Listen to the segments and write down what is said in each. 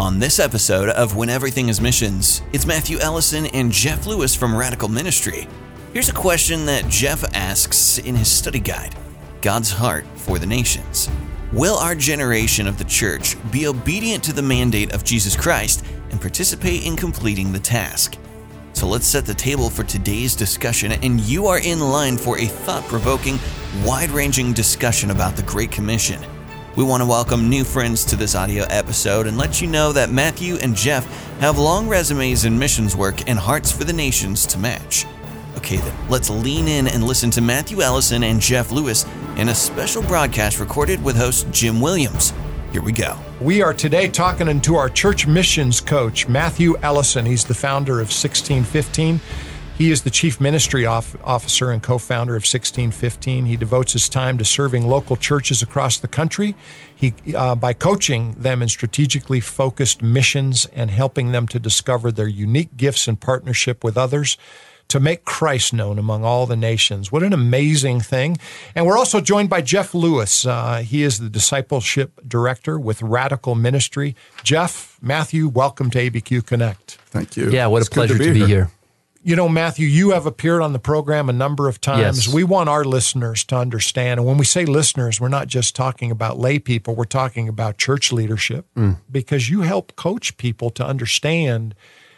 On this episode of When Everything is Missions, it's Matthew Ellison and Jeff Lewis from Radical Ministry. Here's a question that Jeff asks in his study guide God's heart for the nations. Will our generation of the church be obedient to the mandate of Jesus Christ and participate in completing the task? So let's set the table for today's discussion, and you are in line for a thought provoking, wide ranging discussion about the Great Commission. We want to welcome new friends to this audio episode and let you know that Matthew and Jeff have long resumes in missions work and hearts for the nations to match. Okay, then, let's lean in and listen to Matthew Ellison and Jeff Lewis in a special broadcast recorded with host Jim Williams. Here we go. We are today talking to our church missions coach, Matthew Ellison. He's the founder of 1615. He is the chief ministry officer and co founder of 1615. He devotes his time to serving local churches across the country he, uh, by coaching them in strategically focused missions and helping them to discover their unique gifts in partnership with others to make Christ known among all the nations. What an amazing thing. And we're also joined by Jeff Lewis. Uh, he is the discipleship director with Radical Ministry. Jeff, Matthew, welcome to ABQ Connect. Thank you. Yeah, what it's a pleasure to be, to be here. here. You know, Matthew, you have appeared on the program a number of times. Yes. We want our listeners to understand. And when we say listeners, we're not just talking about lay people, we're talking about church leadership mm. because you help coach people to understand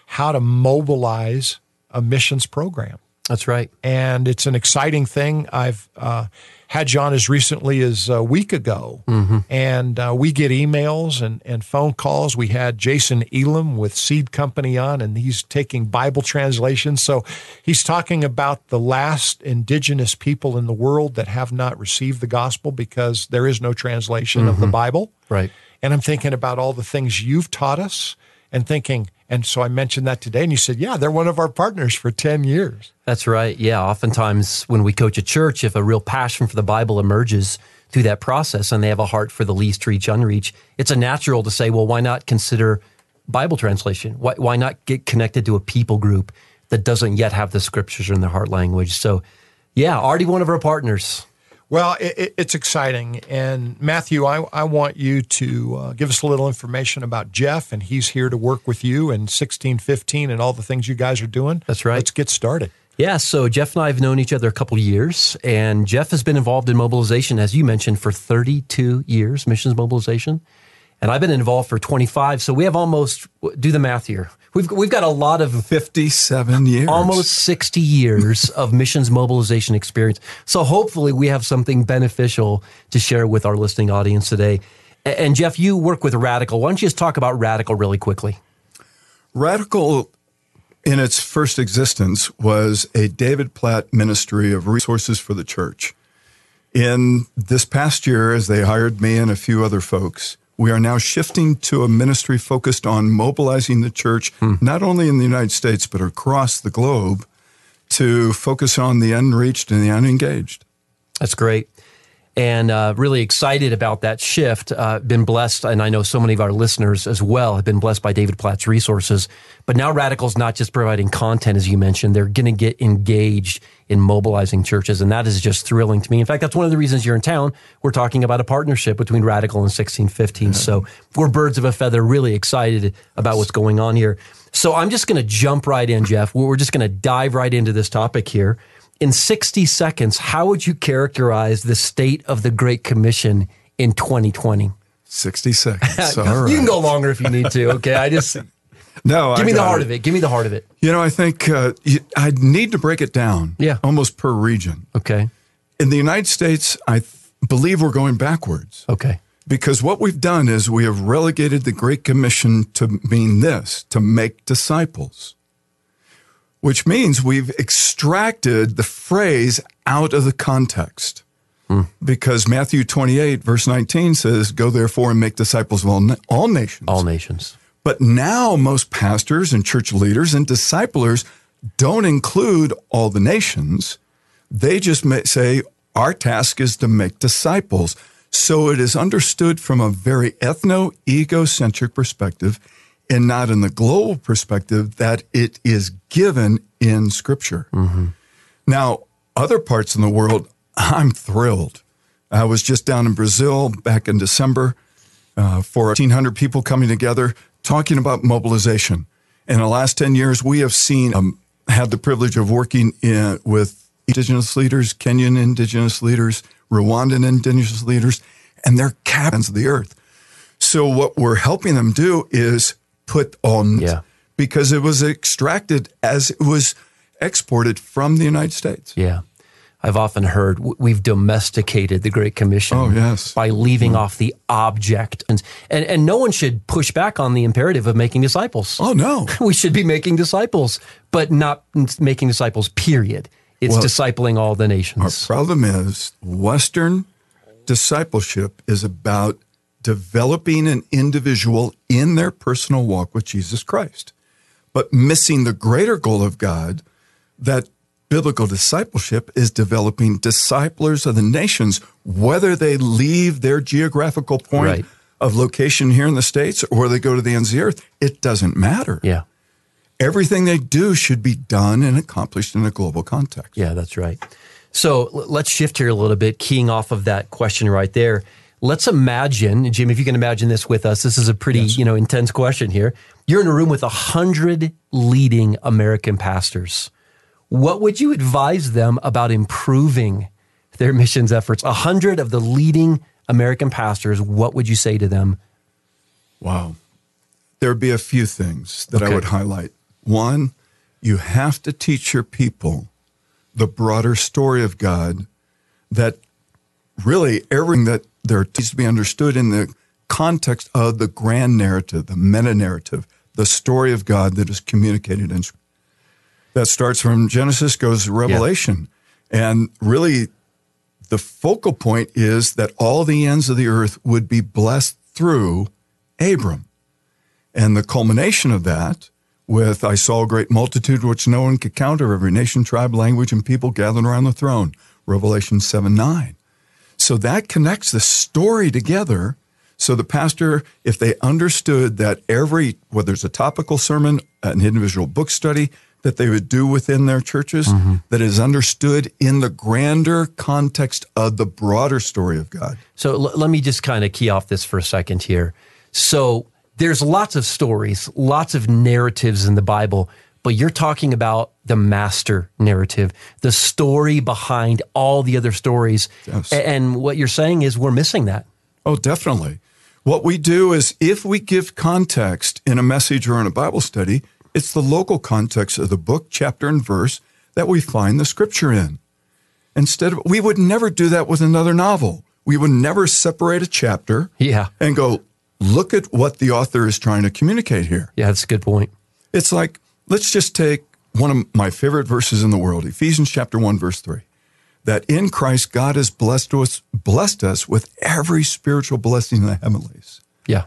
how to mobilize a missions program. That's right. And it's an exciting thing. I've uh, had John as recently as a week ago, mm-hmm. and uh, we get emails and, and phone calls. We had Jason Elam with Seed Company on, and he's taking Bible translations. So he's talking about the last indigenous people in the world that have not received the gospel because there is no translation mm-hmm. of the mm-hmm. Bible. Right. And I'm thinking about all the things you've taught us and thinking, and so I mentioned that today, and you said, "Yeah, they're one of our partners for ten years." That's right. Yeah, oftentimes when we coach a church, if a real passion for the Bible emerges through that process, and they have a heart for the least reach, unreach, it's a natural to say, "Well, why not consider Bible translation? Why, why not get connected to a people group that doesn't yet have the scriptures in their heart language?" So, yeah, already one of our partners. Well, it, it's exciting. And Matthew, I, I want you to uh, give us a little information about Jeff, and he's here to work with you in 1615 and all the things you guys are doing. That's right. Let's get started. Yeah, so Jeff and I have known each other a couple years, and Jeff has been involved in mobilization, as you mentioned, for 32 years, missions mobilization. And I've been involved for 25. So we have almost, do the math here. We've, we've got a lot of 57 years, almost 60 years of missions mobilization experience. So hopefully we have something beneficial to share with our listening audience today. And Jeff, you work with Radical. Why don't you just talk about Radical really quickly? Radical, in its first existence, was a David Platt ministry of resources for the church. In this past year, as they hired me and a few other folks, we are now shifting to a ministry focused on mobilizing the church, hmm. not only in the United States, but across the globe, to focus on the unreached and the unengaged. That's great and uh, really excited about that shift. Uh, been blessed, and I know so many of our listeners as well have been blessed by David Platt's resources. But now Radical's not just providing content, as you mentioned, they're going to get engaged in mobilizing churches, and that is just thrilling to me. In fact, that's one of the reasons you're in town. We're talking about a partnership between Radical and 1615. Yeah. So we're birds of a feather, really excited about what's going on here. So I'm just going to jump right in, Jeff. We're just going to dive right into this topic here in 60 seconds, how would you characterize the state of the Great Commission in 2020? 60 seconds. you can go longer if you need to. Okay. I just. No, give me the heart it. of it. Give me the heart of it. You know, I think uh, I need to break it down. Yeah, almost per region. Okay. In the United States, I th- believe we're going backwards. Okay. Because what we've done is we have relegated the Great Commission to mean this: to make disciples which means we've extracted the phrase out of the context. Hmm. Because Matthew 28, verse 19 says, Go therefore and make disciples of all, na- all nations. All nations. But now most pastors and church leaders and disciplers don't include all the nations. They just say, Our task is to make disciples. So it is understood from a very ethno egocentric perspective and not in the global perspective that it is given in Scripture. Mm-hmm. Now, other parts in the world, I'm thrilled. I was just down in Brazil back in December uh, for 1,800 people coming together talking about mobilization. In the last 10 years, we have seen, um, had the privilege of working in, with indigenous leaders, Kenyan indigenous leaders, Rwandan indigenous leaders, and their captains of the earth. So what we're helping them do is put on, Yeah. because it was extracted as it was exported from the United States. Yeah. I've often heard we've domesticated the Great Commission Oh, yes. by leaving off the object. And, and, and no one should push back on the imperative of making disciples. Oh, no. We should be making disciples, but not making disciples, period. It's Well, discipling all the nations. Our problem is Western discipleship is about developing an individual in their personal walk with Jesus Christ, but missing the greater goal of God that biblical discipleship is developing disciplers of the nations, whether they leave their geographical point Right. of location here in the States or they go to the ends of the earth. It doesn't matter. Yeah. Everything they do should be done and accomplished in a global context. Yeah, that's right. So let's shift here a little bit, keying off of that question right there. Let's imagine, Jim, if you can imagine this with us, this is a pretty, you know, intense question here. You're in a room with a hundred leading American pastors. What would you advise them about improving their missions efforts? A hundred of the leading American pastors, what would you say to them? Wow. There'd be a few things that Okay. I would highlight. One, you have to teach your people the broader story of God that really everything that there needs to be understood in the context of the grand narrative, the meta narrative, the story of God that is communicated in that starts from Genesis goes to Revelation. And really the focal point is that all the ends of the earth would be blessed through Abram. And the culmination of that with I saw a great multitude which no one could count of every nation, tribe, language, and people gathered around the throne. Revelation 7 9. So that connects the story together. So the pastor, if they understood that every, whether it's a topical sermon, an individual book study that they would do within their churches, mm-hmm. that is understood in the grander context of the broader story of God. So l- let me just kind of key off this for a second here. So there's lots of stories, lots of narratives in the Bible, but you're talking about the master narrative, the story behind all the other stories. Yes. And what you're saying is we're missing that. Oh, definitely. What we do is if we give context in a message or in a Bible study, it's the local context of the book, chapter, and verse that we find the scripture in. Instead of, we would never do that with another novel. We would never separate a chapter Yeah. and go, look at what the author is trying to communicate here. Yeah, that's a good point. It's like, let's just take one of my favorite verses in the world, Ephesians chapter 1, verse 3. That in Christ God has blessed us, blessed us with every spiritual blessing in the heavenlies. Yeah.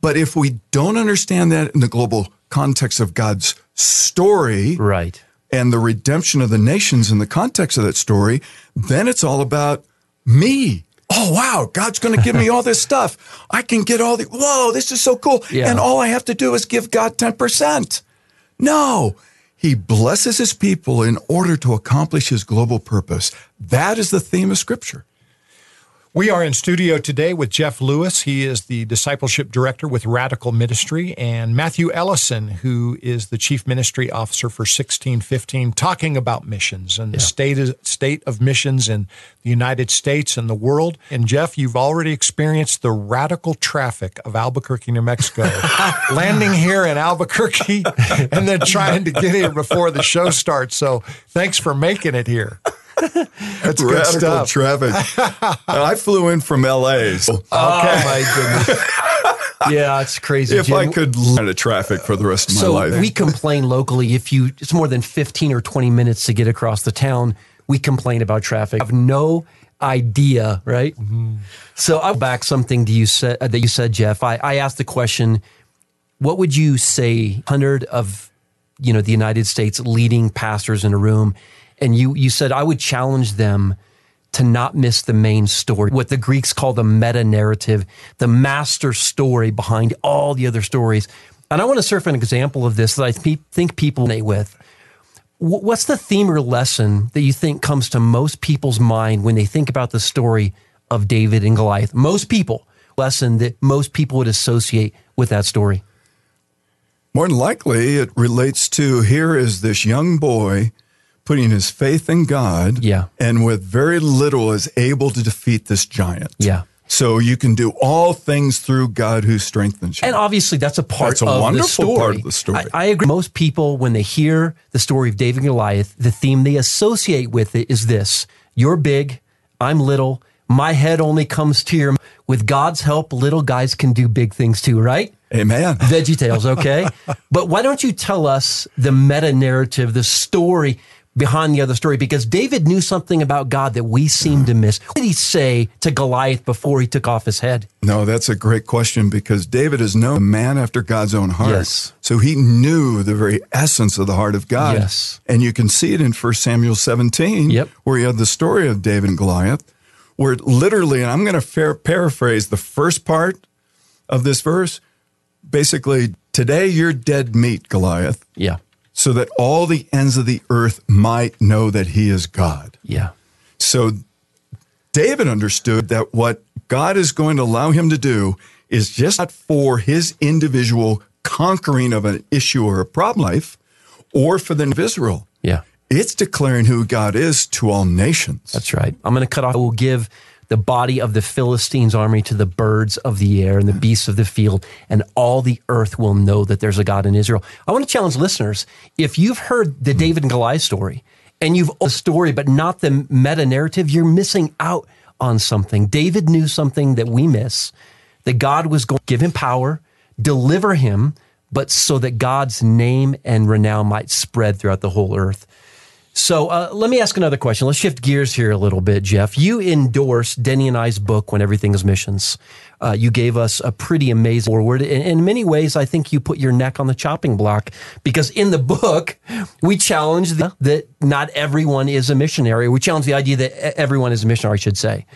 But if we don't understand that in the global context of God's story Right. and the redemption of the nations in the context of that story, then it's all about me. Oh, wow, God's going to give me all this stuff. I can get all the, whoa, this is so cool. Yeah. And all I have to do is give God 10%. No, he blesses his people in order to accomplish his global purpose. That is the theme of Scripture. We are in studio today with Jeff Lewis. He is the discipleship director with Radical Ministry, and Matthew Ellison, who is the chief ministry officer for 1615, talking about missions and the state of, state of missions in the United States and the world. And Jeff, you've already experienced the radical traffic of Albuquerque, New Mexico, landing here in Albuquerque and then trying to get here before the show starts. So thanks for making it here. That's good Radical stuff. traffic. I flew in from LA. So Oh my goodness. yeah, it's crazy. if Jim. I could learn the traffic for the rest of my So life. we complain locally if you it's more than 15 or 20 minutes to get across the town, we complain about traffic. I have no idea, right? So I'll back something to you said uh, that you said, Jeff. I, I asked the question, what would you say 100 of you know the United States leading pastors in a room and you you said I would challenge them to not miss the main story, what the Greeks call the meta narrative, the master story behind all the other stories. And I want to serve an example of this that I th- think people relate with. Wh- What's the theme or lesson that you think comes to most people's mind when they think about the story of David and Goliath? Most people, lesson that most people would associate with that story. More than likely, it relates to here is this young boy putting his faith in God. Yeah. And with very little is able to defeat this giant. Yeah. So you can do all things through God who strengthens you. And obviously, that's a part That's a of the wonderful story. part of the story. I, I agree. Most people, when they hear the story of David and Goliath, the theme they associate with it is this You're big, I'm little, my head only comes to your. With God's help, little guys can do big things too, right? Amen. Veggie Tales, okay? but why don't you tell us the meta narrative, the story behind the other story? Because David knew something about God that we seem to miss. What did he say to Goliath before he took off his head? No, that's a great question because David is known a man after God's own heart. Yes. So he knew the very essence of the heart of God. Yes. And you can see it in 1 Samuel 17, Yep. where you have the story of David and Goliath, where literally, and I'm going to fair, paraphrase the first part of this verse basically, today you're dead meat, Goliath, Yeah. So that all the ends of the earth might know that he is God. Yeah. So David understood that what God is going to allow him to do is just not for his individual conquering of an issue or a problem life or for the of Israel. Yeah. It's declaring who God is to all nations. That's right. I'm going to cut off. I will give the body of the Philistines' army to the birds of the air and the beasts of the field, and all the earth will know that there's a God in Israel. I want to challenge listeners if you've heard the David and Goliath story and you've a story, but not the meta narrative, you're missing out on something. David knew something that we miss that God was going to give him power, deliver him, but so that God's name and renown might spread throughout the whole earth. So uh, let me ask another question. Let's shift gears here a little bit, Jeff. You endorsed Denny and I's book, When Everything is Missions. Uh, you gave us a pretty amazing forward. In, in many ways, I think you put your neck on the chopping block because in the book, we challenge the, that not everyone is a missionary. We challenge the idea that everyone is a missionary, I should say.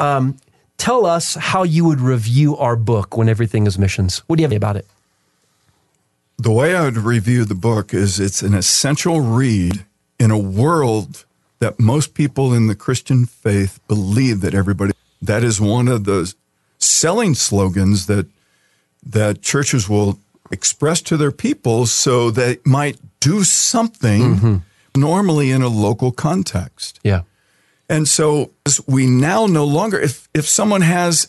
Um, tell us how you would review our book, When Everything is Missions. What do you have about it? The way I would review the book is it's an essential read in a world that most people in the Christian faith believe that everybody that is one of the selling slogans that that churches will express to their people so they might do something mm-hmm. normally in a local context. Yeah. And so we now no longer, if, if someone has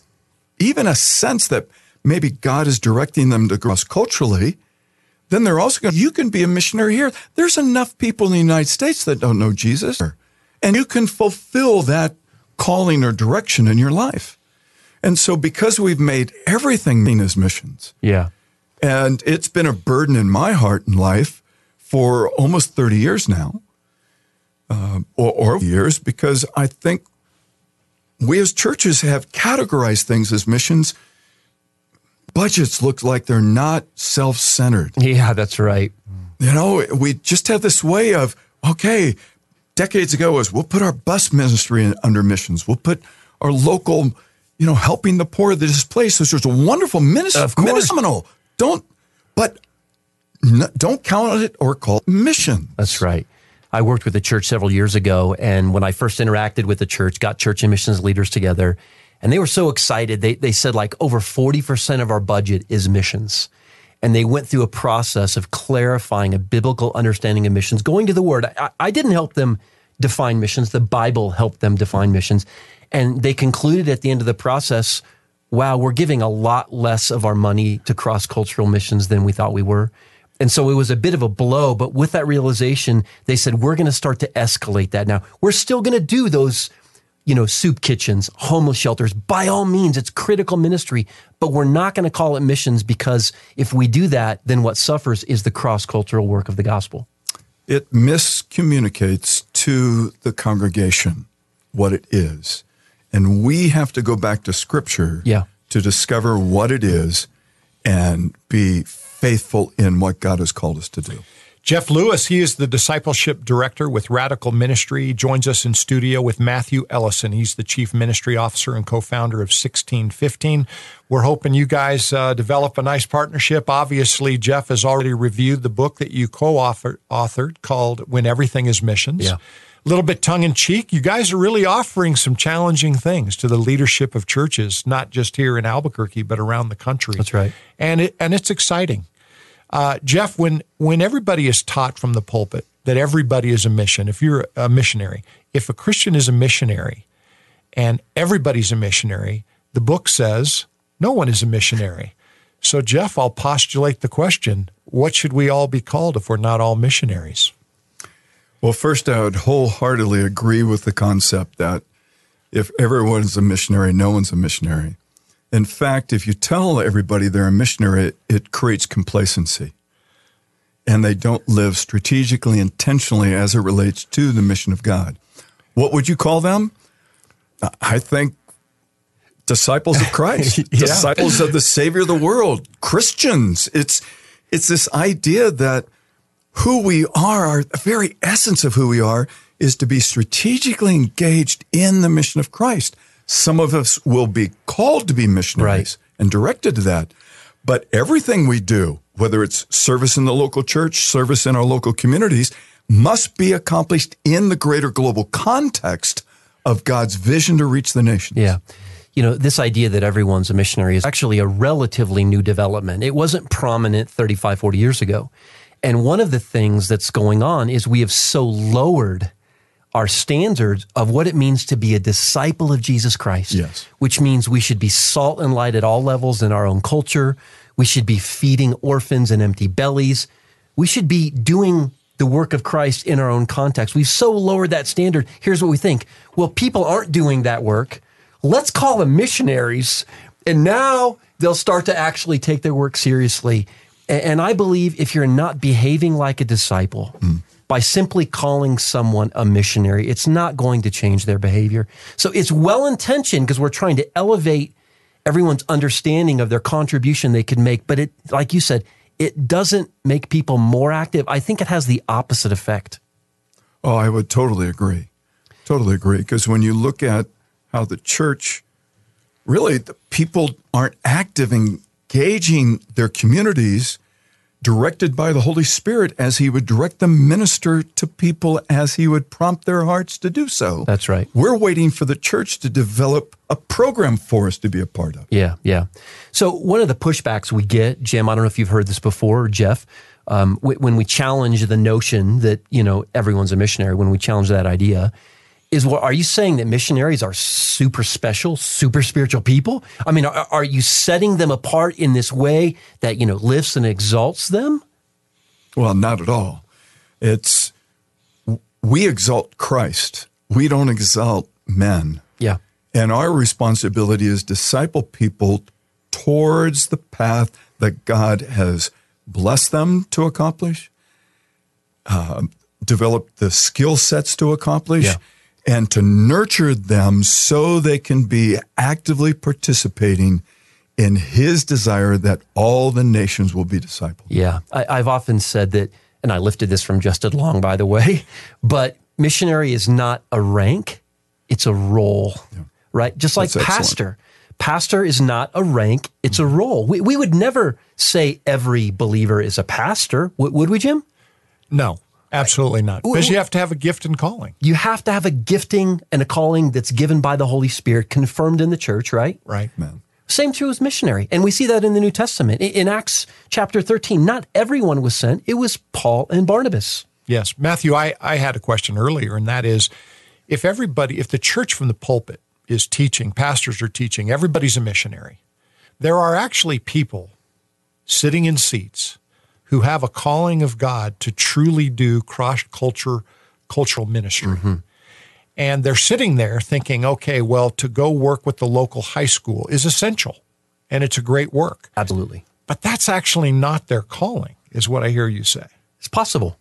even a sense that maybe God is directing them to cross culturally, then they're also going, you can be a missionary here. There's enough people in the United States that don't know Jesus. And you can fulfill that calling or direction in your life. And so because we've made everything mean as missions, Yeah. and it's been a burden in my heart and life for almost 30 years now, um, or, or years, because I think we as churches have categorized things as missions. Budgets look like they're not self centered. Yeah, that's right. You know, we just have this way of, okay, decades ago was we'll put our bus ministry in, under missions. We'll put our local, you know, helping the poor, the displaced, which was a wonderful ministry. Of course. Don't, but n- don't count it or call it mission. That's right. I worked with the church several years ago, and when I first interacted with the church, got church and missions leaders together, and they were so excited. They they said like over forty percent of our budget is missions, and they went through a process of clarifying a biblical understanding of missions, going to the Word. I, I didn't help them define missions; the Bible helped them define missions, and they concluded at the end of the process. Wow, we're giving a lot less of our money to cross cultural missions than we thought we were. And so it was a bit of a blow, but with that realization, they said, we're going to start to escalate that now. We're still going to do those, you know, soup kitchens, homeless shelters. By all means, it's critical ministry, but we're not going to call it missions because if we do that, then what suffers is the cross cultural work of the gospel. It miscommunicates to the congregation what it is. And we have to go back to scripture Yeah. to discover what it is and be faithful in what God has called us to do. Jeff Lewis, he is the discipleship director with Radical Ministry. He joins us in studio with Matthew Ellison. He's the chief ministry officer and co founder of 1615. We're hoping you guys uh, develop a nice partnership. Obviously, Jeff has already reviewed the book that you co authored called When Everything is Missions. Yeah. A little bit tongue in cheek. You guys are really offering some challenging things to the leadership of churches, not just here in Albuquerque, but around the country. That's right. And, it, and it's exciting. Uh, Jeff, when when everybody is taught from the pulpit that everybody is a mission, if you're a missionary, if a Christian is a missionary, and everybody's a missionary, the book says no one is a missionary. So, Jeff, I'll postulate the question what should we all be called if we're not all missionaries? Well, first, I would wholeheartedly agree with the concept that if everyone's a missionary, no one's a missionary. In fact, if you tell everybody they're a missionary, it, it creates complacency. And they don't live strategically, intentionally as it relates to the mission of God. What would you call them? I think disciples of Christ, yeah. disciples of the Savior of the world, Christians. It's it's this idea that who we are, our very essence of who we are, is to be strategically engaged in the mission of Christ. Some of us will be called to be missionaries right. and directed to that. But everything we do, whether it's service in the local church, service in our local communities, must be accomplished in the greater global context of God's vision to reach the nations. Yeah. You know, this idea that everyone's a missionary is actually a relatively new development. It wasn't prominent 35, 40 years ago. And one of the things that's going on is we have so lowered our standards of what it means to be a disciple of Jesus Christ. Yes. Which means we should be salt and light at all levels in our own culture. We should be feeding orphans and empty bellies. We should be doing the work of Christ in our own context. We've so lowered that standard. Here's what we think. Well, people aren't doing that work. Let's call them missionaries. And now they'll start to actually take their work seriously. And I believe if you're not behaving like a disciple, mm by simply calling someone a missionary. It's not going to change their behavior. So it's well intentioned because we're trying to elevate everyone's understanding of their contribution they could make. But it, like you said, it doesn't make people more active. I think it has the opposite effect. Oh, I would totally agree. Totally agree. Because when you look at how the church really, the people aren't active in engaging their communities directed by the Holy Spirit as He would direct them minister to people as He would prompt their hearts to do so. That's right. We're waiting for the church to develop a program for us to be a part of. Yeah, yeah. So, one of the pushbacks we get, Jim, I don't know if you've heard this before, Jeff, um, when we challenge the notion that, you know, everyone's a missionary, when we challenge that idea, is what are you saying that missionaries are super special, super spiritual people? I mean, are, are you setting them apart in this way that, you know, lifts and exalts them? Well, not at all. It's we exalt Christ. We don't exalt men. Yeah. And our responsibility is disciple people towards the path that God has blessed them to accomplish, uh, develop the skill sets to accomplish, yeah and to nurture them so they can be actively participating in his desire that all the nations will be disciples. Yeah. I, have often said that, and I lifted this from Justin Long, by the way, but missionary is not a rank, it's a role, yeah. right? Just like That's pastor. Excellent. Pastor is not a rank, it's a role. We, we would never say every believer is a pastor, would, would we, Jim? No. Absolutely not. Because you have to have a gift and calling. You have to have a gifting and a calling that's given by the Holy Spirit, confirmed in the church, right? Right. Man. Same true as missionary. And we see that in the New Testament. In Acts chapter 13, not everyone was sent, it was Paul and Barnabas. Yes. Matthew, I, I had a question earlier, and that is if everybody, if the church from the pulpit is teaching, pastors are teaching, everybody's a missionary, there are actually people sitting in seats who have a calling of God to truly do cross culture cultural ministry. Mm-hmm. And they're sitting there thinking, okay, well, to go work with the local high school is essential and it's a great work. Absolutely. But that's actually not their calling, is what I hear you say. It's possible.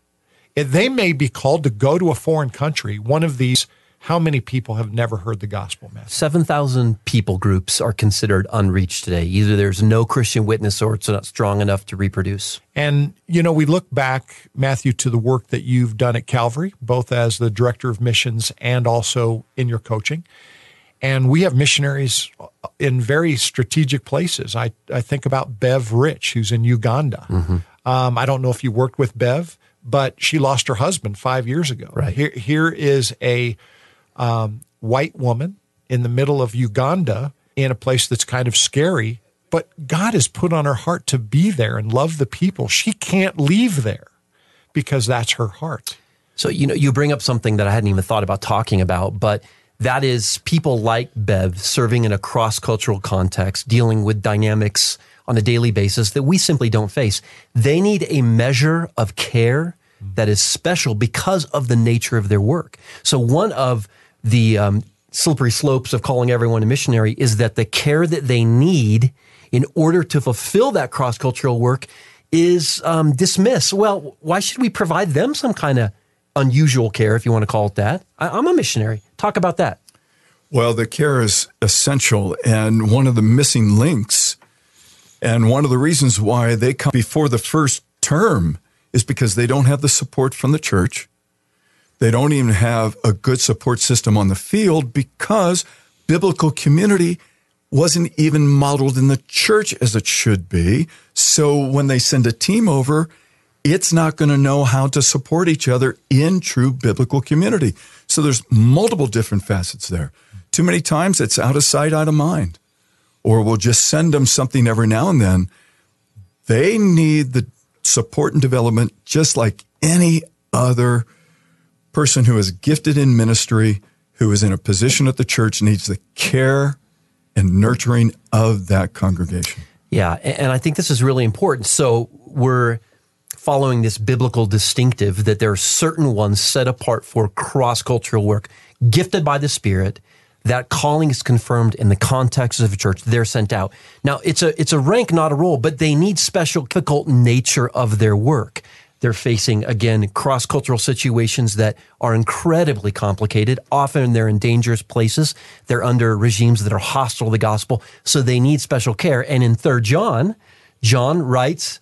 They may be called to go to a foreign country, one of these how many people have never heard the gospel message? 7,000 people groups are considered unreached today. Either there's no Christian witness or it's not strong enough to reproduce. And, you know, we look back, Matthew, to the work that you've done at Calvary, both as the director of missions and also in your coaching. And we have missionaries in very strategic places. I, I think about Bev Rich, who's in Uganda. Mm-hmm. Um, I don't know if you worked with Bev, but she lost her husband five years ago. Right. Here, here is a um, white woman in the middle of Uganda in a place that's kind of scary, but God has put on her heart to be there and love the people. She can't leave there because that's her heart. So, you know, you bring up something that I hadn't even thought about talking about, but that is people like Bev serving in a cross cultural context, dealing with dynamics on a daily basis that we simply don't face. They need a measure of care that is special because of the nature of their work. So, one of the um, slippery slopes of calling everyone a missionary is that the care that they need in order to fulfill that cross cultural work is um, dismissed. Well, why should we provide them some kind of unusual care, if you want to call it that? I, I'm a missionary. Talk about that. Well, the care is essential and one of the missing links. And one of the reasons why they come before the first term is because they don't have the support from the church. They don't even have a good support system on the field because biblical community wasn't even modeled in the church as it should be. So when they send a team over, it's not going to know how to support each other in true biblical community. So there's multiple different facets there. Too many times it's out of sight, out of mind. Or we'll just send them something every now and then. They need the support and development just like any other person who is gifted in ministry, who is in a position at the church, needs the care and nurturing of that congregation. Yeah, and I think this is really important. So we're following this biblical distinctive that there are certain ones set apart for cross cultural work, gifted by the Spirit. That calling is confirmed in the context of a church. They're sent out. Now, it's a it's a rank, not a role, but they need special difficult nature of their work. They're facing, again, cross cultural situations that are incredibly complicated. Often they're in dangerous places. They're under regimes that are hostile to the gospel. So they need special care. And in 3rd John, John writes,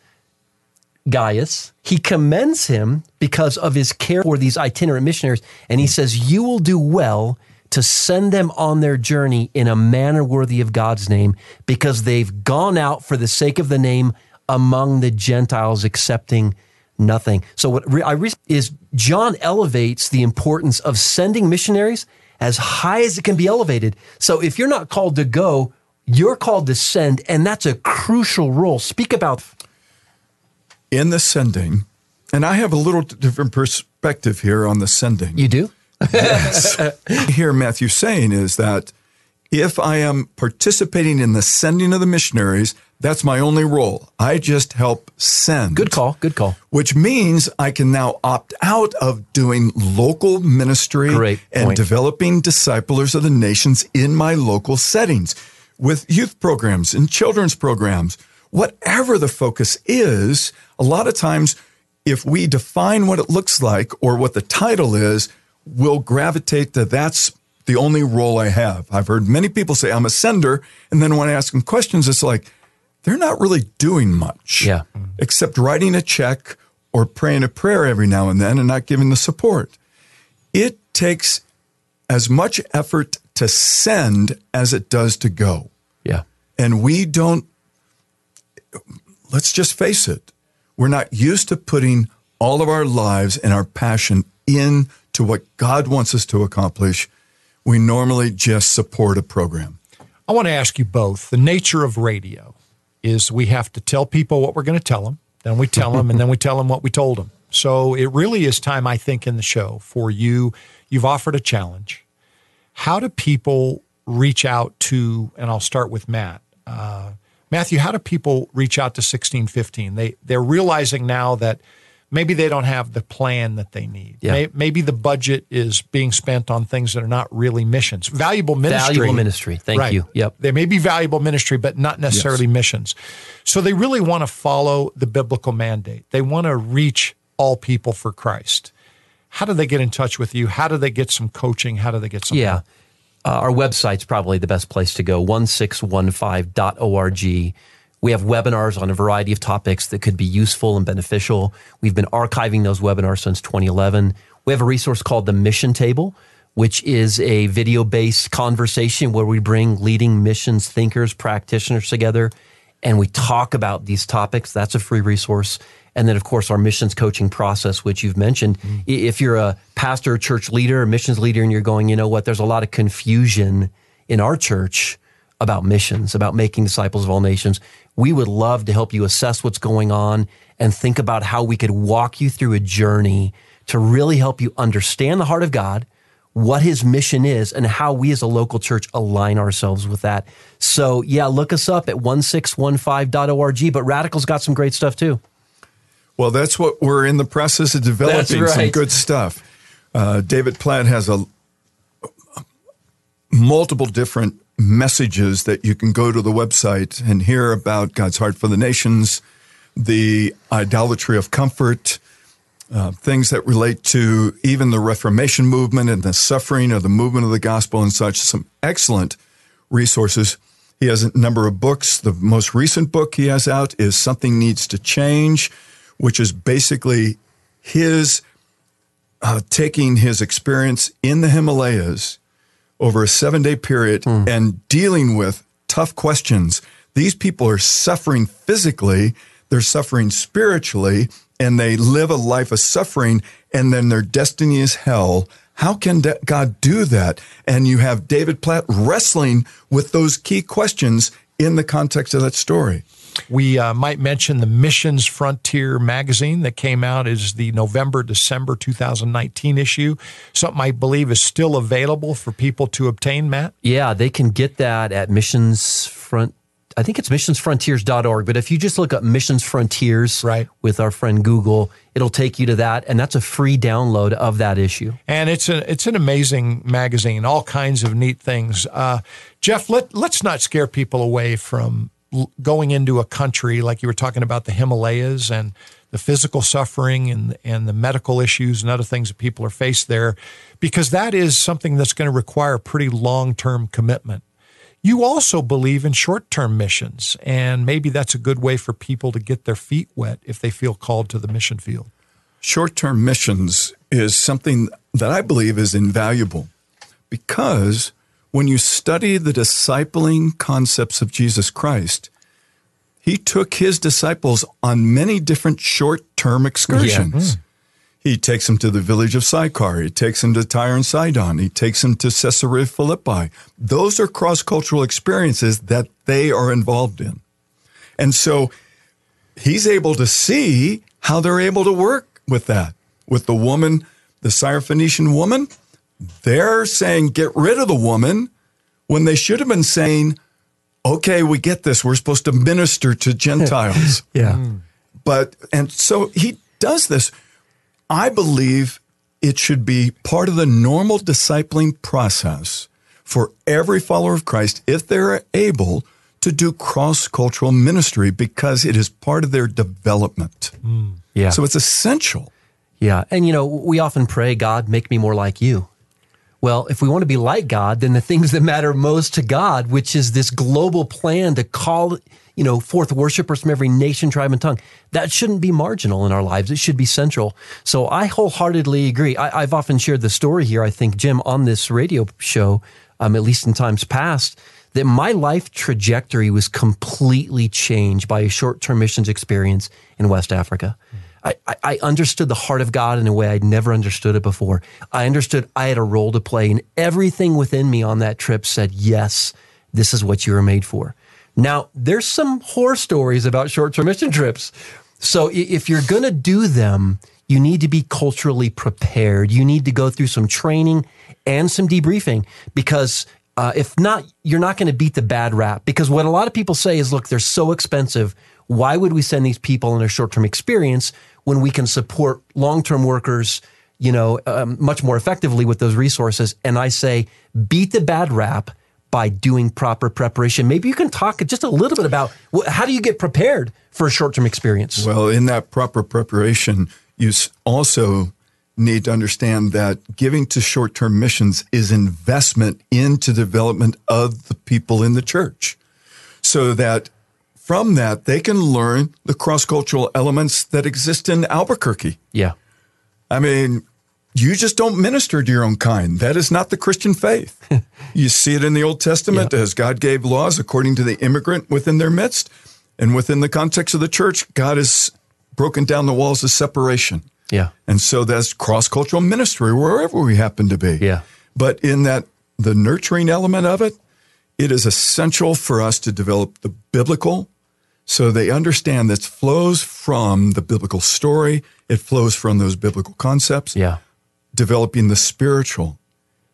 Gaius, he commends him because of his care for these itinerant missionaries. And he says, You will do well to send them on their journey in a manner worthy of God's name because they've gone out for the sake of the name among the Gentiles, accepting nothing. So what I re- is John elevates the importance of sending missionaries as high as it can be elevated. So if you're not called to go, you're called to send, and that's a crucial role. Speak about in the sending, and I have a little different perspective here on the sending. You do? yes. Here, Matthew saying is that if I am participating in the sending of the missionaries, that's my only role. I just help send. Good call. Good call. Which means I can now opt out of doing local ministry Great and point. developing disciplers of the nations in my local settings with youth programs and children's programs. Whatever the focus is, a lot of times, if we define what it looks like or what the title is, we'll gravitate to that's the only role I have. I've heard many people say I'm a sender, and then when I ask them questions, it's like they're not really doing much, Yeah. except writing a check or praying a prayer every now and then and not giving the support. It takes as much effort to send as it does to go. Yeah. And we don't, let's just face it, we're not used to putting all of our lives and our passion into what God wants us to accomplish. We normally just support a program. I want to ask you both. The nature of radio is we have to tell people what we're going to tell them, then we tell them, and then we tell them what we told them. So it really is time, I think, in the show for you. You've offered a challenge. How do people reach out to, and I'll start with Matt. Uh, Matthew, how do people reach out to 1615? They, they're realizing now that maybe they don't have the plan that they need. Yeah. May- Maybe the budget is being spent on things that are not really missions. Valuable ministry. Valuable ministry. Thank Right. you. Yep. They may be valuable ministry, but not necessarily missions. So they really want to follow the biblical mandate. They want to reach all people for Christ. How do they get in touch with you? How do they get some coaching? How do they get some Yeah. Uh, our website's probably the best place to go 1615.org. We have webinars on a variety of topics that could be useful and beneficial. We've been archiving those webinars since 2011. We have a resource called the Mission Table, which is a video based conversation where we bring leading missions thinkers, practitioners together, and we talk about these topics. That's a free resource. And then, of course, our missions coaching process, which you've mentioned. Mm-hmm. I- If you're a pastor, church leader, a missions leader, and you're going, you know what, there's a lot of confusion in our church about missions, about making disciples of all nations. We would love to help you assess what's going on and think about how we could walk you through a journey to really help you understand the heart of God, what his mission is, and how we as a local church align ourselves with that. So, yeah, look us up at 1615.org. But Radical's got some great stuff too. Well, that's what we're in the process of developing right. some good stuff. Uh, David Platt has a multiple different messages that you can go to the website and hear about God's heart for the nations, the idolatry of comfort, uh, things that relate to even the Reformation movement and the suffering of the movement of the gospel and such. Some excellent resources. He has a number of books. The most recent book he has out is Something Needs to Change, which is basically his uh, taking his experience in the Himalayas over a seven day period mm. and dealing with tough questions. These people are suffering physically, they're suffering spiritually, and they live a life of suffering, and then their destiny is hell. How can God do that? And you have David Platt wrestling with those key questions in the context of that story. We uh, might mention the Missions Frontier magazine that came out is the November December 2019 issue. Something I believe is still available for people to obtain. Matt. Yeah, they can get that at Missions Front. I think it's missionsfrontiers.org, but if you just look up Missions Frontiers right. with our friend Google, it'll take you to that, and that's a free download of that issue. And it's a it's an amazing magazine, all kinds of neat things. Uh, Jeff, let let's not scare people away from going into a country like you were talking about the Himalayas and the physical suffering and and the medical issues and other things that people are faced there because that is something that's going to require pretty long-term commitment. You also believe in short-term missions and maybe that's a good way for people to get their feet wet if they feel called to the mission field. Short-term missions is something that I believe is invaluable because when you study the discipling concepts of Jesus Christ, he took his disciples on many different short term excursions. Yeah. Mm. He takes them to the village of Sychar. He takes them to Tyre and Sidon. He takes them to Caesarea Philippi. Those are cross cultural experiences that they are involved in. And so he's able to see how they're able to work with that. With the woman, the Syrophoenician woman, they're saying, get rid of the woman when they should have been saying, okay, we get this. We're supposed to minister to Gentiles. yeah. Mm. But, and so he does this. I believe it should be part of the normal discipling process for every follower of Christ if they're able to do cross cultural ministry because it is part of their development. Mm. Yeah. So it's essential. Yeah. And, you know, we often pray, God, make me more like you. Well, if we want to be like God, then the things that matter most to God, which is this global plan to call, you know, forth worshipers from every nation, tribe, and tongue, that shouldn't be marginal in our lives. It should be central. So I wholeheartedly agree. I, have often shared the story here, I think, Jim, on this radio show, um, at least in times past, that my life trajectory was completely changed by a short term missions experience in West Africa. Mm. I, I understood the heart of God in a way I'd never understood it before. I understood I had a role to play, and everything within me on that trip said, Yes, this is what you were made for. Now, there's some horror stories about short term mission trips. So if you're going to do them, you need to be culturally prepared. You need to go through some training and some debriefing because uh, if not, you're not going to beat the bad rap. Because what a lot of people say is, look, they're so expensive. Why would we send these people on a short term experience when we can support long term workers, you know, um, much more effectively with those resources. And I say, beat the bad rap by doing proper preparation. Maybe you can talk just a little bit about how do you get prepared for a short term experience? Well, in that proper preparation, you also need to understand that giving to short term missions is investment into development of the people in the church so that from that, they can learn the cross cultural elements that exist in Albuquerque. Yeah. I mean, you just don't minister to your own kind. That is not the Christian faith. you see it in the Old Testament yeah. as God gave laws according to the immigrant within their midst. And within the context of the church, God has broken down the walls of separation. Yeah. And so that's cross cultural ministry wherever we happen to be. Yeah. But in that, the nurturing element of it, it is essential for us to develop the biblical so they understand that flows from the biblical story, it flows from those biblical concepts. Yeah. Developing the spiritual.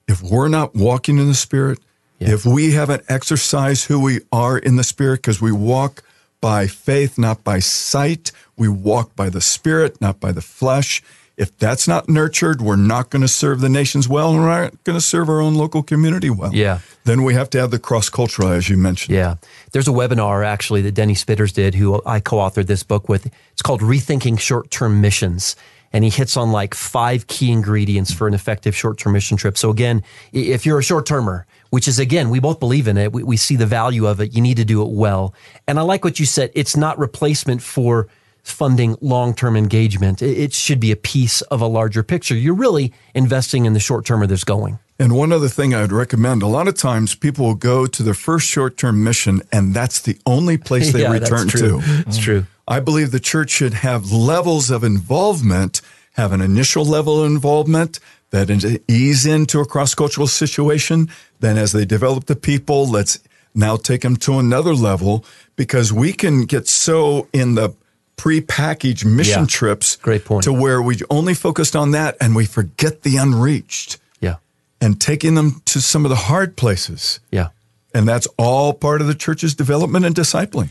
If we're not walking in the spirit, Yeah. if we haven't exercised who we are in the spirit, because we walk by faith, not by sight, we walk by the spirit, not by the flesh. If that's not nurtured, we're not going to serve the nations well, and we're not going to serve our own local community well. Yeah. Then we have to have the cross cultural, as you mentioned. Yeah. There's a webinar actually that Denny Spitters did, who I co authored this book with. It's called Rethinking Short Term Missions. And he hits on like five key ingredients for an effective short term mission trip. So, again, if you're a short termer, which is again, we both believe in it, we, we see the value of it, you need to do it well. And I like what you said. It's not replacement for funding long term engagement. It, should be a piece of a larger picture. You're really investing in the short term of this going. And one other thing I would recommend a lot of times people will go to their first short term mission, and that's the only place they Yeah, return that's to. It's true. I believe the church should have levels of involvement, have an initial level of involvement that ease into a cross cultural situation. Then, as they develop the people, let's now take them to another level because we can get so in the pre-packaged mission Yeah. trips Great point. to where we only focused on that and we forget the unreached Yeah. and taking them to some of the hard places. Yeah. And that's all part of the church's development and discipling.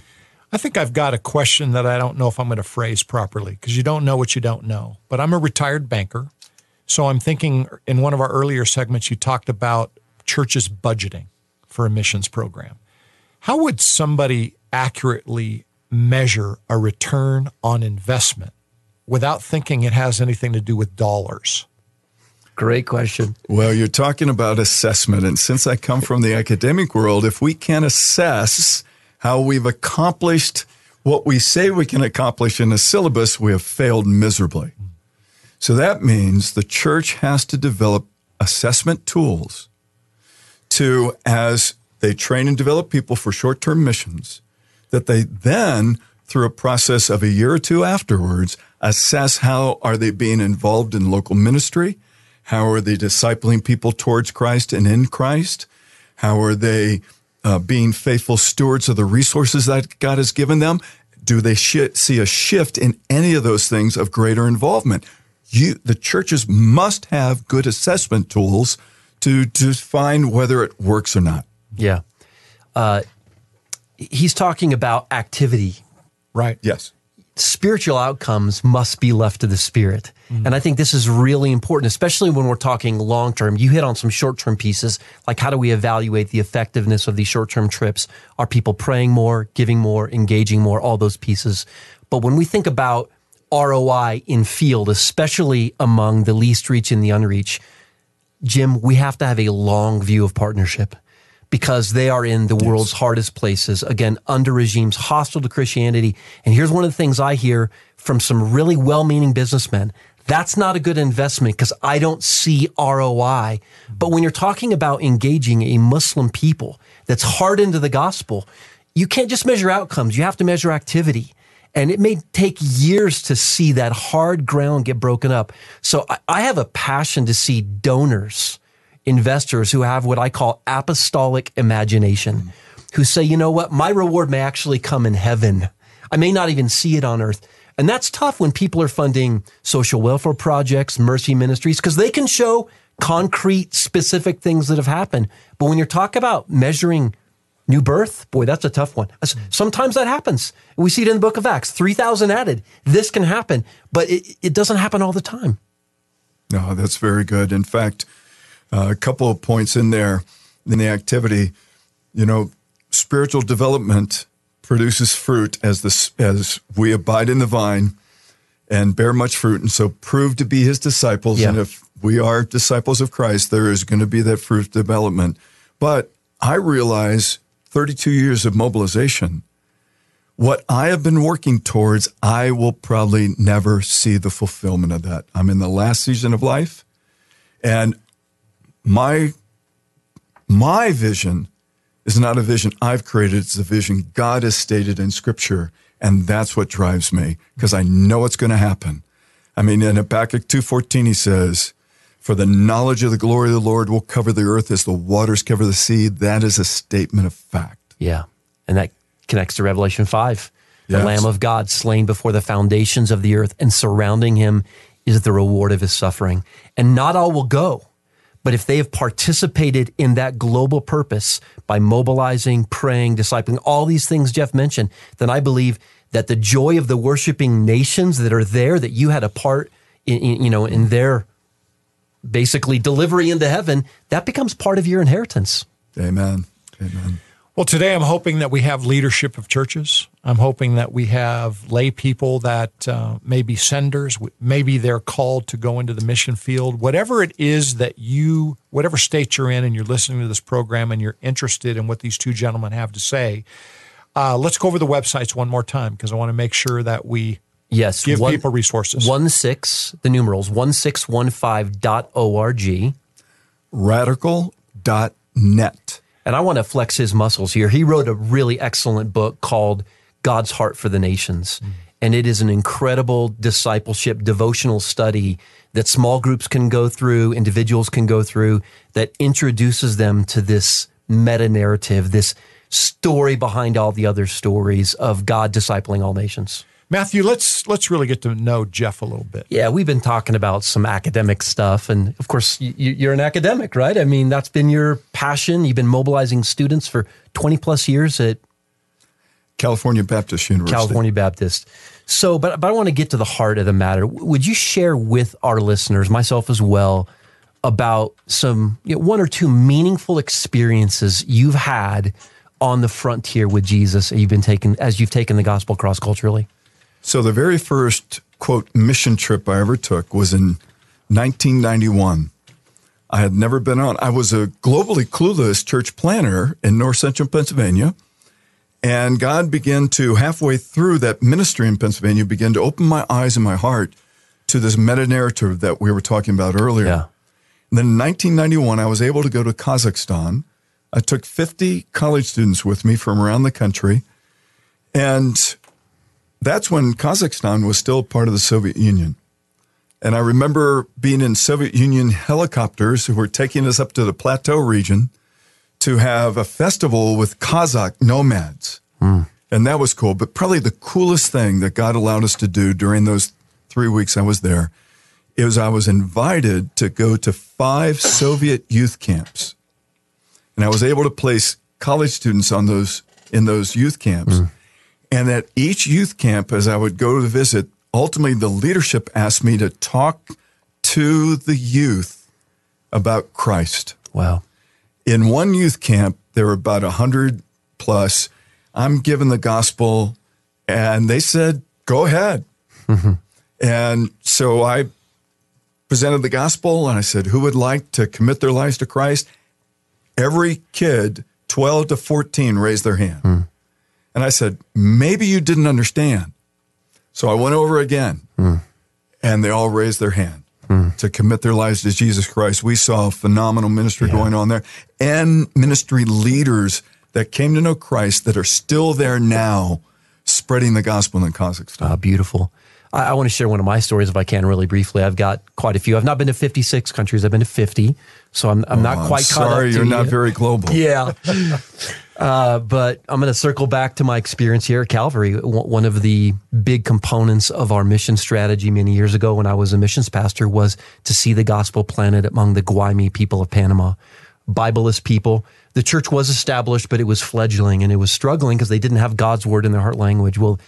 I think I've got a question that I don't know if I'm going to phrase properly because you don't know what you don't know. But I'm a retired banker. So I'm thinking in one of our earlier segments, you talked about churches budgeting for a missions program. How would somebody accurately measure a return on investment without thinking it has anything to do with dollars? Great question. Well, you're talking about assessment. And since I come from the academic world, if we can't assess how we've accomplished what we say we can accomplish in a syllabus, we have failed miserably. So that means the church has to develop assessment tools to, as they train and develop people for short term missions, that they then, through a process of a year or two afterwards, assess how are they being involved in local ministry? How are they discipling people towards Christ and in Christ? How are they uh, being faithful stewards of the resources that God has given them? Do they shi see a shift in any of those things of greater involvement? You, the churches must have good assessment tools to to find whether it works or not. Yeah. Uh, he's talking about activity. Right. Yes. Spiritual outcomes must be left to the spirit. Mm-hmm. And I think this is really important, especially when we're talking long term. You hit on some short term pieces, like how do we evaluate the effectiveness of these short term trips? Are people praying more, giving more, engaging more, all those pieces? But when we think about ROI in field, especially among the least reach and the unreach, Jim, we have to have a long view of partnership because they are in the world's hardest places, again, under regimes hostile to Christianity. And here's one of the things I hear from some really well meaning businessmen that's not a good investment because I don't see ROI. But when you're talking about engaging a Muslim people that's hardened to the gospel, you can't just measure outcomes, you have to measure activity. And it may take years to see that hard ground get broken up. So I, I have a passion to see donors, investors who have what I call apostolic imagination, who say, you know what, my reward may actually come in heaven. I may not even see it on earth. And that's tough when people are funding social welfare projects, mercy ministries, because they can show concrete, specific things that have happened. But when you're talking about measuring new birth, boy, that's a tough one. Sometimes that happens. We see it in the book of Acts 3,000 added. This can happen, but it, it doesn't happen all the time. No, that's very good. In fact, uh, a couple of points in there in the activity, you know, spiritual development produces fruit as this as we abide in the vine and bear much fruit, and so prove to be His disciples. Yeah. And if we are disciples of Christ, there is going to be that fruit development. But I realize 32 years of mobilization. What I have been working towards, I will probably never see the fulfillment of that. I'm in the last season of life, and my my vision is not a vision I've created. It's a vision God has stated in Scripture, and that's what drives me because I know it's going to happen. I mean, in Habakkuk two fourteen, he says, For the knowledge of the glory of the Lord will cover the earth as the waters cover the sea. That is a statement of fact. Yeah. And that connects to Revelation 5. The Yes. Lamb of God slain before the foundations of the earth and surrounding him is the reward of his suffering. And not all will go. But if they have participated in that global purpose by mobilizing, praying, discipling, all these things Jeff mentioned, then I believe that the joy of the worshiping nations that are there, that you had a part in, in you know, in their basically delivery into heaven, that becomes part of your inheritance. Amen. Amen. Well, today I'm hoping that we have leadership of churches. I'm hoping that we have lay people that uh, may be senders. Maybe they're called to go into the mission field. Whatever it is that you, whatever state you're in, and you're listening to this program and you're interested in what these two gentlemen have to say, uh, let's go over the websites one more time because I want to make sure that we Yes. give one- people resources. One six, the numerals, 1615.org. Radical.net. And I want to flex his muscles here. He wrote a really excellent book called God's Heart for the Nations. Mm. And it is an incredible discipleship devotional study that small groups can go through, individuals can go through, that introduces them to this meta narrative, this story behind all the other stories of God discipling all nations. Matthew, let's let's really get to know Jeff a little bit. Yeah, we've been talking about some academic stuff. And of course, you, you're an academic, right? I mean, that's been your passion. You've been mobilizing students for 20 plus years at California Baptist University. California Baptist. So, but, but I want to get to the heart of the matter. Would you share with our listeners, myself as well, about some you know, one or two meaningful experiences you've had on the frontier with Jesus you've been taking as you've taken the gospel cross culturally? So the very first quote mission trip I ever took was in 1991. I had never been on. I was a globally clueless church planner in North Central Pennsylvania. And God began to, halfway through that ministry in Pennsylvania, begin to open my eyes and my heart to this meta narrative that we were talking about earlier. Yeah. And then in 1991, I was able to go to Kazakhstan. I took 50 college students with me from around the country. And that's when Kazakhstan was still part of the Soviet Union. And I remember being in Soviet Union helicopters who were taking us up to the plateau region to have a festival with Kazakh nomads. Hmm. And that was cool. But probably the coolest thing that God allowed us to do during those three weeks I was there is I was invited to go to five Soviet youth camps. And I was able to place college students on those in those youth camps. Hmm. And at each youth camp, as I would go to visit, ultimately the leadership asked me to talk to the youth about Christ. Wow. In one youth camp, there were about 100 plus. I'm given the gospel, and they said, go ahead. Mm-hmm. And so I presented the gospel, and I said, who would like to commit their lives to Christ? Every kid, 12 to 14, raised their hand. Hmm. And I said, maybe you didn't understand. So I went over again, and they all raised their hand to commit their lives to Jesus Christ. We saw phenomenal ministry going on there and ministry leaders that came to know Christ that are still there now spreading the gospel in Kazakhstan. Ah, beautiful. I, I want to share one of my stories if I can, really briefly. I've got quite a few. I've not been to 56 countries. I've been to 50, so I'm, I'm not Oh, I'm quite up sorry, you're not very global. Yeah. Uh, but I'm going to circle back to my experience here at Calvary. One of the big components of our mission strategy many years ago when I was a missions pastor was to see the gospel planted among the Guaymi people of Panama. Bibleless people. The church was established, but it was fledgling and it was struggling because they didn't have God's word in their heart language. Well,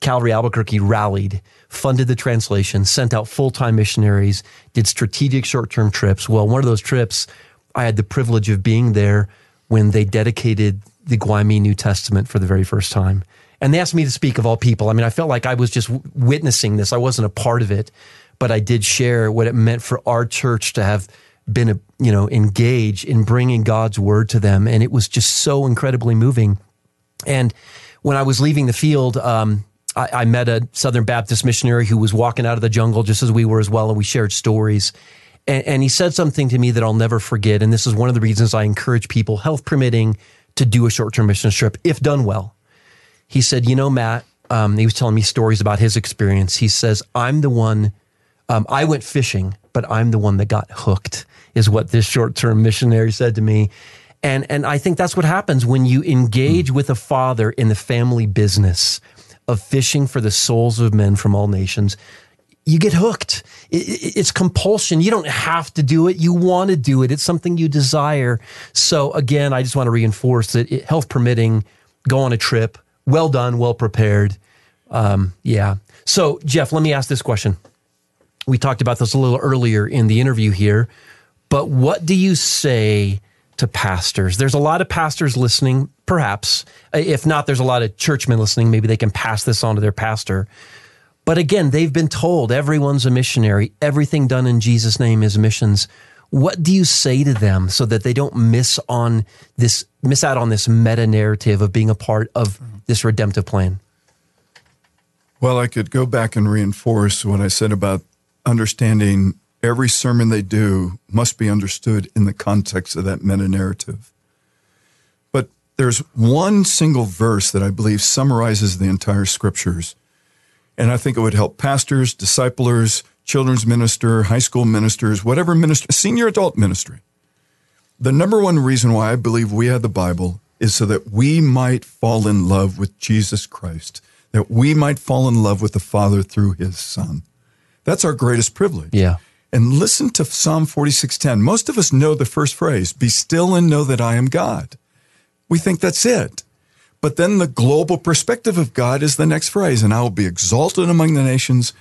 Calvary Albuquerque rallied, funded the translation, sent out full time missionaries, did strategic short term trips. Well, one of those trips, I had the privilege of being there when they dedicated the Guaymi New Testament for the very first time. And they asked me to speak of all people. I mean, I felt like I was just witnessing this. I wasn't a part of it, but I did share what it meant for our church to have been, a, you know, engaged in bringing God's word to them. And it was just so incredibly moving. And when I was leaving the field, um, I, I met a Southern Baptist missionary who was walking out of the jungle just as we were as well, and we shared stories. And, and he said something to me that I'll never forget. And this is one of the reasons I encourage people, health permitting, to do a short term mission trip if done well. He said, You know, Matt, um, he was telling me stories about his experience. He says, I'm the one, Um, I went fishing, but I'm the one that got hooked, is what this short term missionary said to me. And, and I think that's what happens when you engage with a father in the family business of fishing for the souls of men from all nations you get hooked. It's compulsion. You don't have to do it. You want to do it. It's something you desire. So again, I just want to reinforce that health permitting, go on a trip. Well done, well prepared. Um, yeah. So Jeff, let me ask this question. We talked about this a little earlier in the interview here, but what do you say to pastors? There's a lot of pastors listening, perhaps. If not, there's a lot of churchmen listening. Maybe they can pass this on to their pastor but again, they've been told everyone's a missionary. Everything done in Jesus' name is missions. What do you say to them so that they don't miss on this, miss out on this meta narrative of being a part of this redemptive plan? Well, I could go back and reinforce what I said about understanding every sermon they do must be understood in the context of that meta narrative. But there's one single verse that I believe summarizes the entire scriptures and I think it would help pastors, disciplers, children's minister, high school ministers, whatever minister, senior adult ministry. The number one reason why I believe we have the Bible is so that we might fall in love with Jesus Christ, that we might fall in love with the Father through his Son. That's our greatest privilege. Yeah. And listen to Psalm 46:10. Most of us know the first phrase, be still and know that I am God. We think that's it. But then the global perspective of God is the next phrase, and I will be exalted among the nations,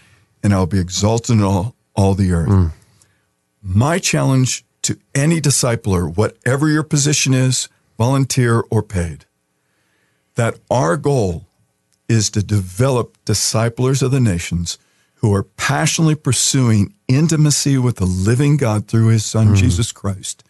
and I'll be exalted in all, all the earth. Mm. My challenge to any discipler, whatever your position is, volunteer or paid, that our goal is to develop disciplers of the nations who are passionately pursuing intimacy with the living God through his son, mm. Jesus Christ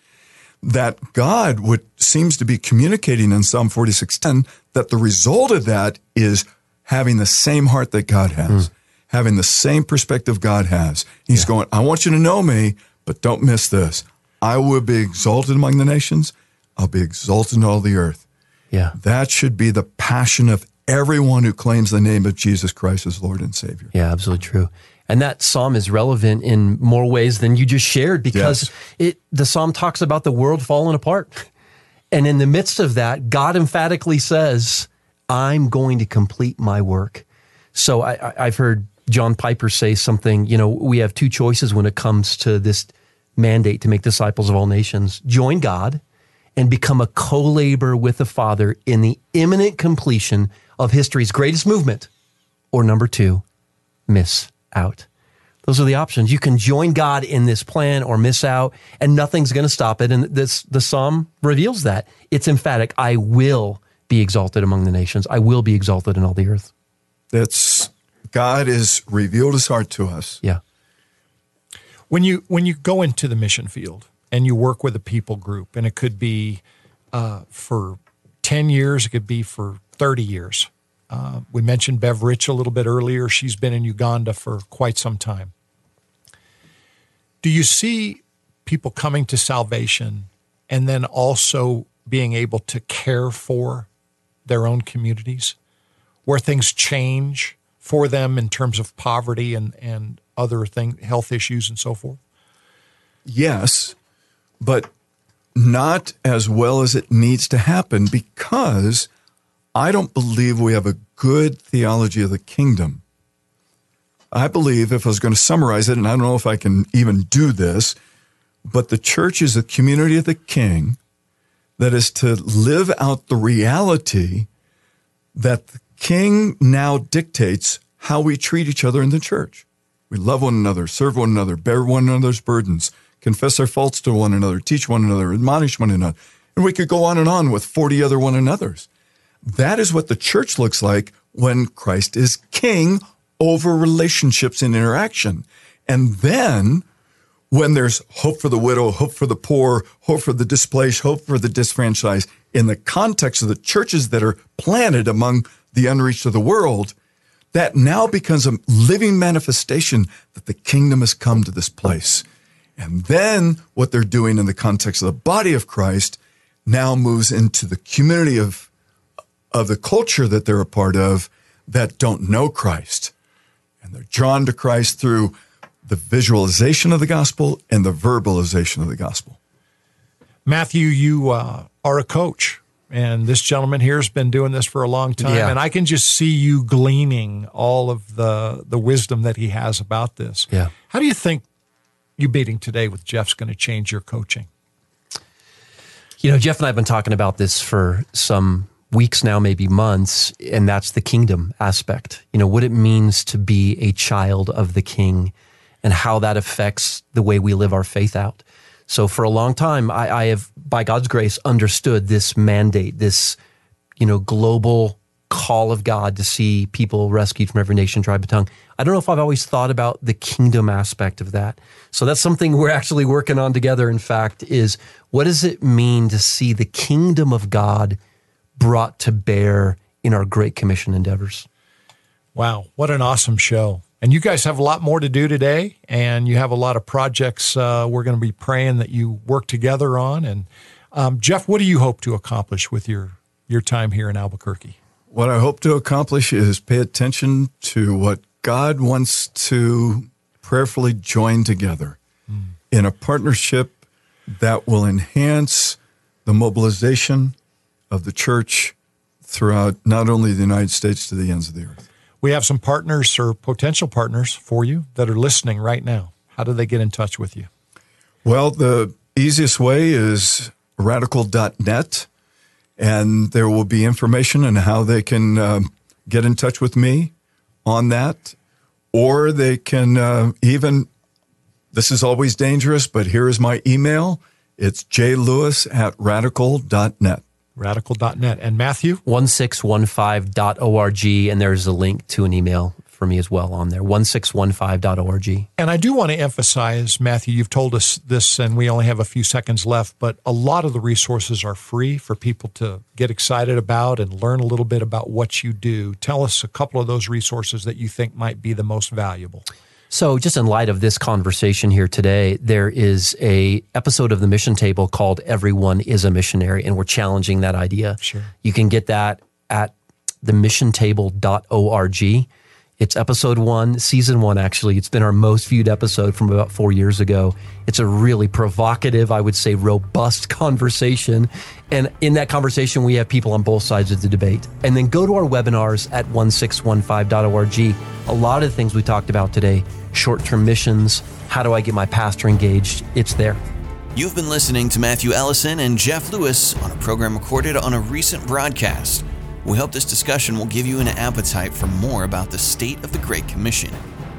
that God would seems to be communicating in Psalm 46:10 that the result of that is having the same heart that God has, mm. having the same perspective God has. He's yeah. going, I want you to know me, but don't miss this. I will be exalted among the nations. I'll be exalted in all the earth. Yeah. That should be the passion of everyone who claims the name of Jesus Christ as Lord and Savior. Yeah, absolutely true. And that psalm is relevant in more ways than you just shared because yes. it the psalm talks about the world falling apart. And in the midst of that, God emphatically says, I'm going to complete my work. So I, have heard John Piper say something, you know, we have two choices when it comes to this mandate to make disciples of all nations join God and become a co laborer with the Father in the imminent completion of history's greatest movement. Or number two, miss out. Those are the options. You can join God in this plan or miss out, and nothing's going to stop it. And this, the psalm reveals that. It's emphatic. I will be exalted among the nations. I will be exalted in all the earth. That's God has revealed his heart to us. Yeah. When you when you go into the mission field and you work with a people group, and it could be uh, for ten years, it could be for thirty years. Uh, we mentioned Bev Rich a little bit earlier. She's been in Uganda for quite some time. Do you see people coming to salvation and then also being able to care for their own communities where things change for them in terms of poverty and, and other thing, health issues and so forth? Yes, but not as well as it needs to happen because I don't believe we have a good theology of the kingdom. I believe, if I was going to summarize it, and I don't know if I can even do this, but the church is a community of the king that is to live out the reality that the king now dictates how we treat each other in the church. We love one another, serve one another, bear one another's burdens, confess our faults to one another, teach one another, admonish one another. And we could go on and on with 40 other one another's. That is what the church looks like when Christ is king over relationships and interaction. And then when there's hope for the widow, hope for the poor, hope for the displaced, hope for the disfranchised, in the context of the churches that are planted among the unreached of the world, that now becomes a living manifestation that the kingdom has come to this place. And then what they're doing in the context of the body of Christ now moves into the community of of the culture that they're a part of that don't know Christ. And they're drawn to Christ through the visualization of the gospel and the verbalization of the gospel. Matthew, you uh, are a coach, and this gentleman here has been doing this for a long time, Yeah. and I can just see you gleaning all of the the wisdom that he has about this. Yeah. How do you think you meeting today with Jeff's going to change your coaching? You know, Jeff and I have been talking about this for some weeks now, maybe months, and that's the kingdom aspect. You know, what it means to be a child of the king and how that affects the way we live our faith out. So for a long time, I, I have, by God's grace, understood this mandate, this, you know, global call of God to see people rescued from every nation, tribe, and tongue. I don't know if I've always thought about the kingdom aspect of that. So that's something we're actually working on together. In fact, is what does it mean to see the kingdom of God brought to bear in our Great Commission endeavors? Wow, what an awesome show. And you guys have a lot more to do today, and you have a lot of projects uh, we're going to be praying that you work together on. And um, Jeff, what do you hope to accomplish with your, your time here in Albuquerque? What I hope to accomplish is pay attention to what God wants to prayerfully join together in a partnership that will enhance the mobilization of the church throughout not only the United States to the ends of the earth. We have some partners or potential partners for you that are listening right now. How do they get in touch with you? Well, the easiest way is radical.net, and there will be information on how they can um, get in touch with me on that, or they can uh, even, this is always dangerous, but here is my email. It's jlewis at radical.net. Radical.net. And Matthew? 1615.org, and there's a link to an email for me as well on there 1615.org. And I do want to emphasize, Matthew, you've told us this, and we only have a few seconds left, but a lot of the resources are free for people to get excited about and learn a little bit about what you do. Tell us a couple of those resources that you think might be the most valuable. So, just in light of this conversation here today, there is a episode of the Mission Table called "Everyone is a Missionary," and we're challenging that idea. Sure. You can get that at themissiontable.org. It's episode one, season one, actually. It's been our most viewed episode from about four years ago. It's a really provocative, I would say, robust conversation. And in that conversation, we have people on both sides of the debate. And then go to our webinars at 1615.org. A lot of the things we talked about today short term missions, how do I get my pastor engaged? It's there. You've been listening to Matthew Ellison and Jeff Lewis on a program recorded on a recent broadcast. We hope this discussion will give you an appetite for more about the state of the Great Commission.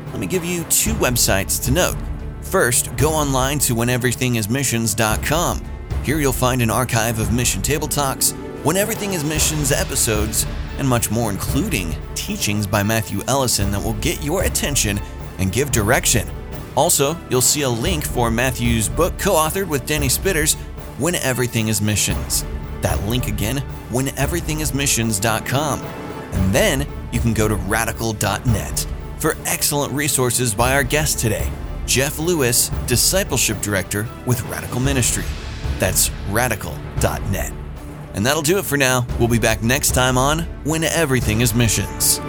Let me give you two websites to note. First, go online to wheneverythingismissions.com. Here you'll find an archive of Mission Table Talks, When Everything is Missions episodes, and much more, including teachings by Matthew Ellison that will get your attention and give direction. Also, you'll see a link for Matthew's book co authored with Danny Spitters, When Everything is Missions. That link again, wheneverythingismissions.com. And then you can go to radical.net for excellent resources by our guest today, Jeff Lewis, Discipleship Director with Radical Ministry. That's radical.net. And that'll do it for now. We'll be back next time on When Everything is Missions.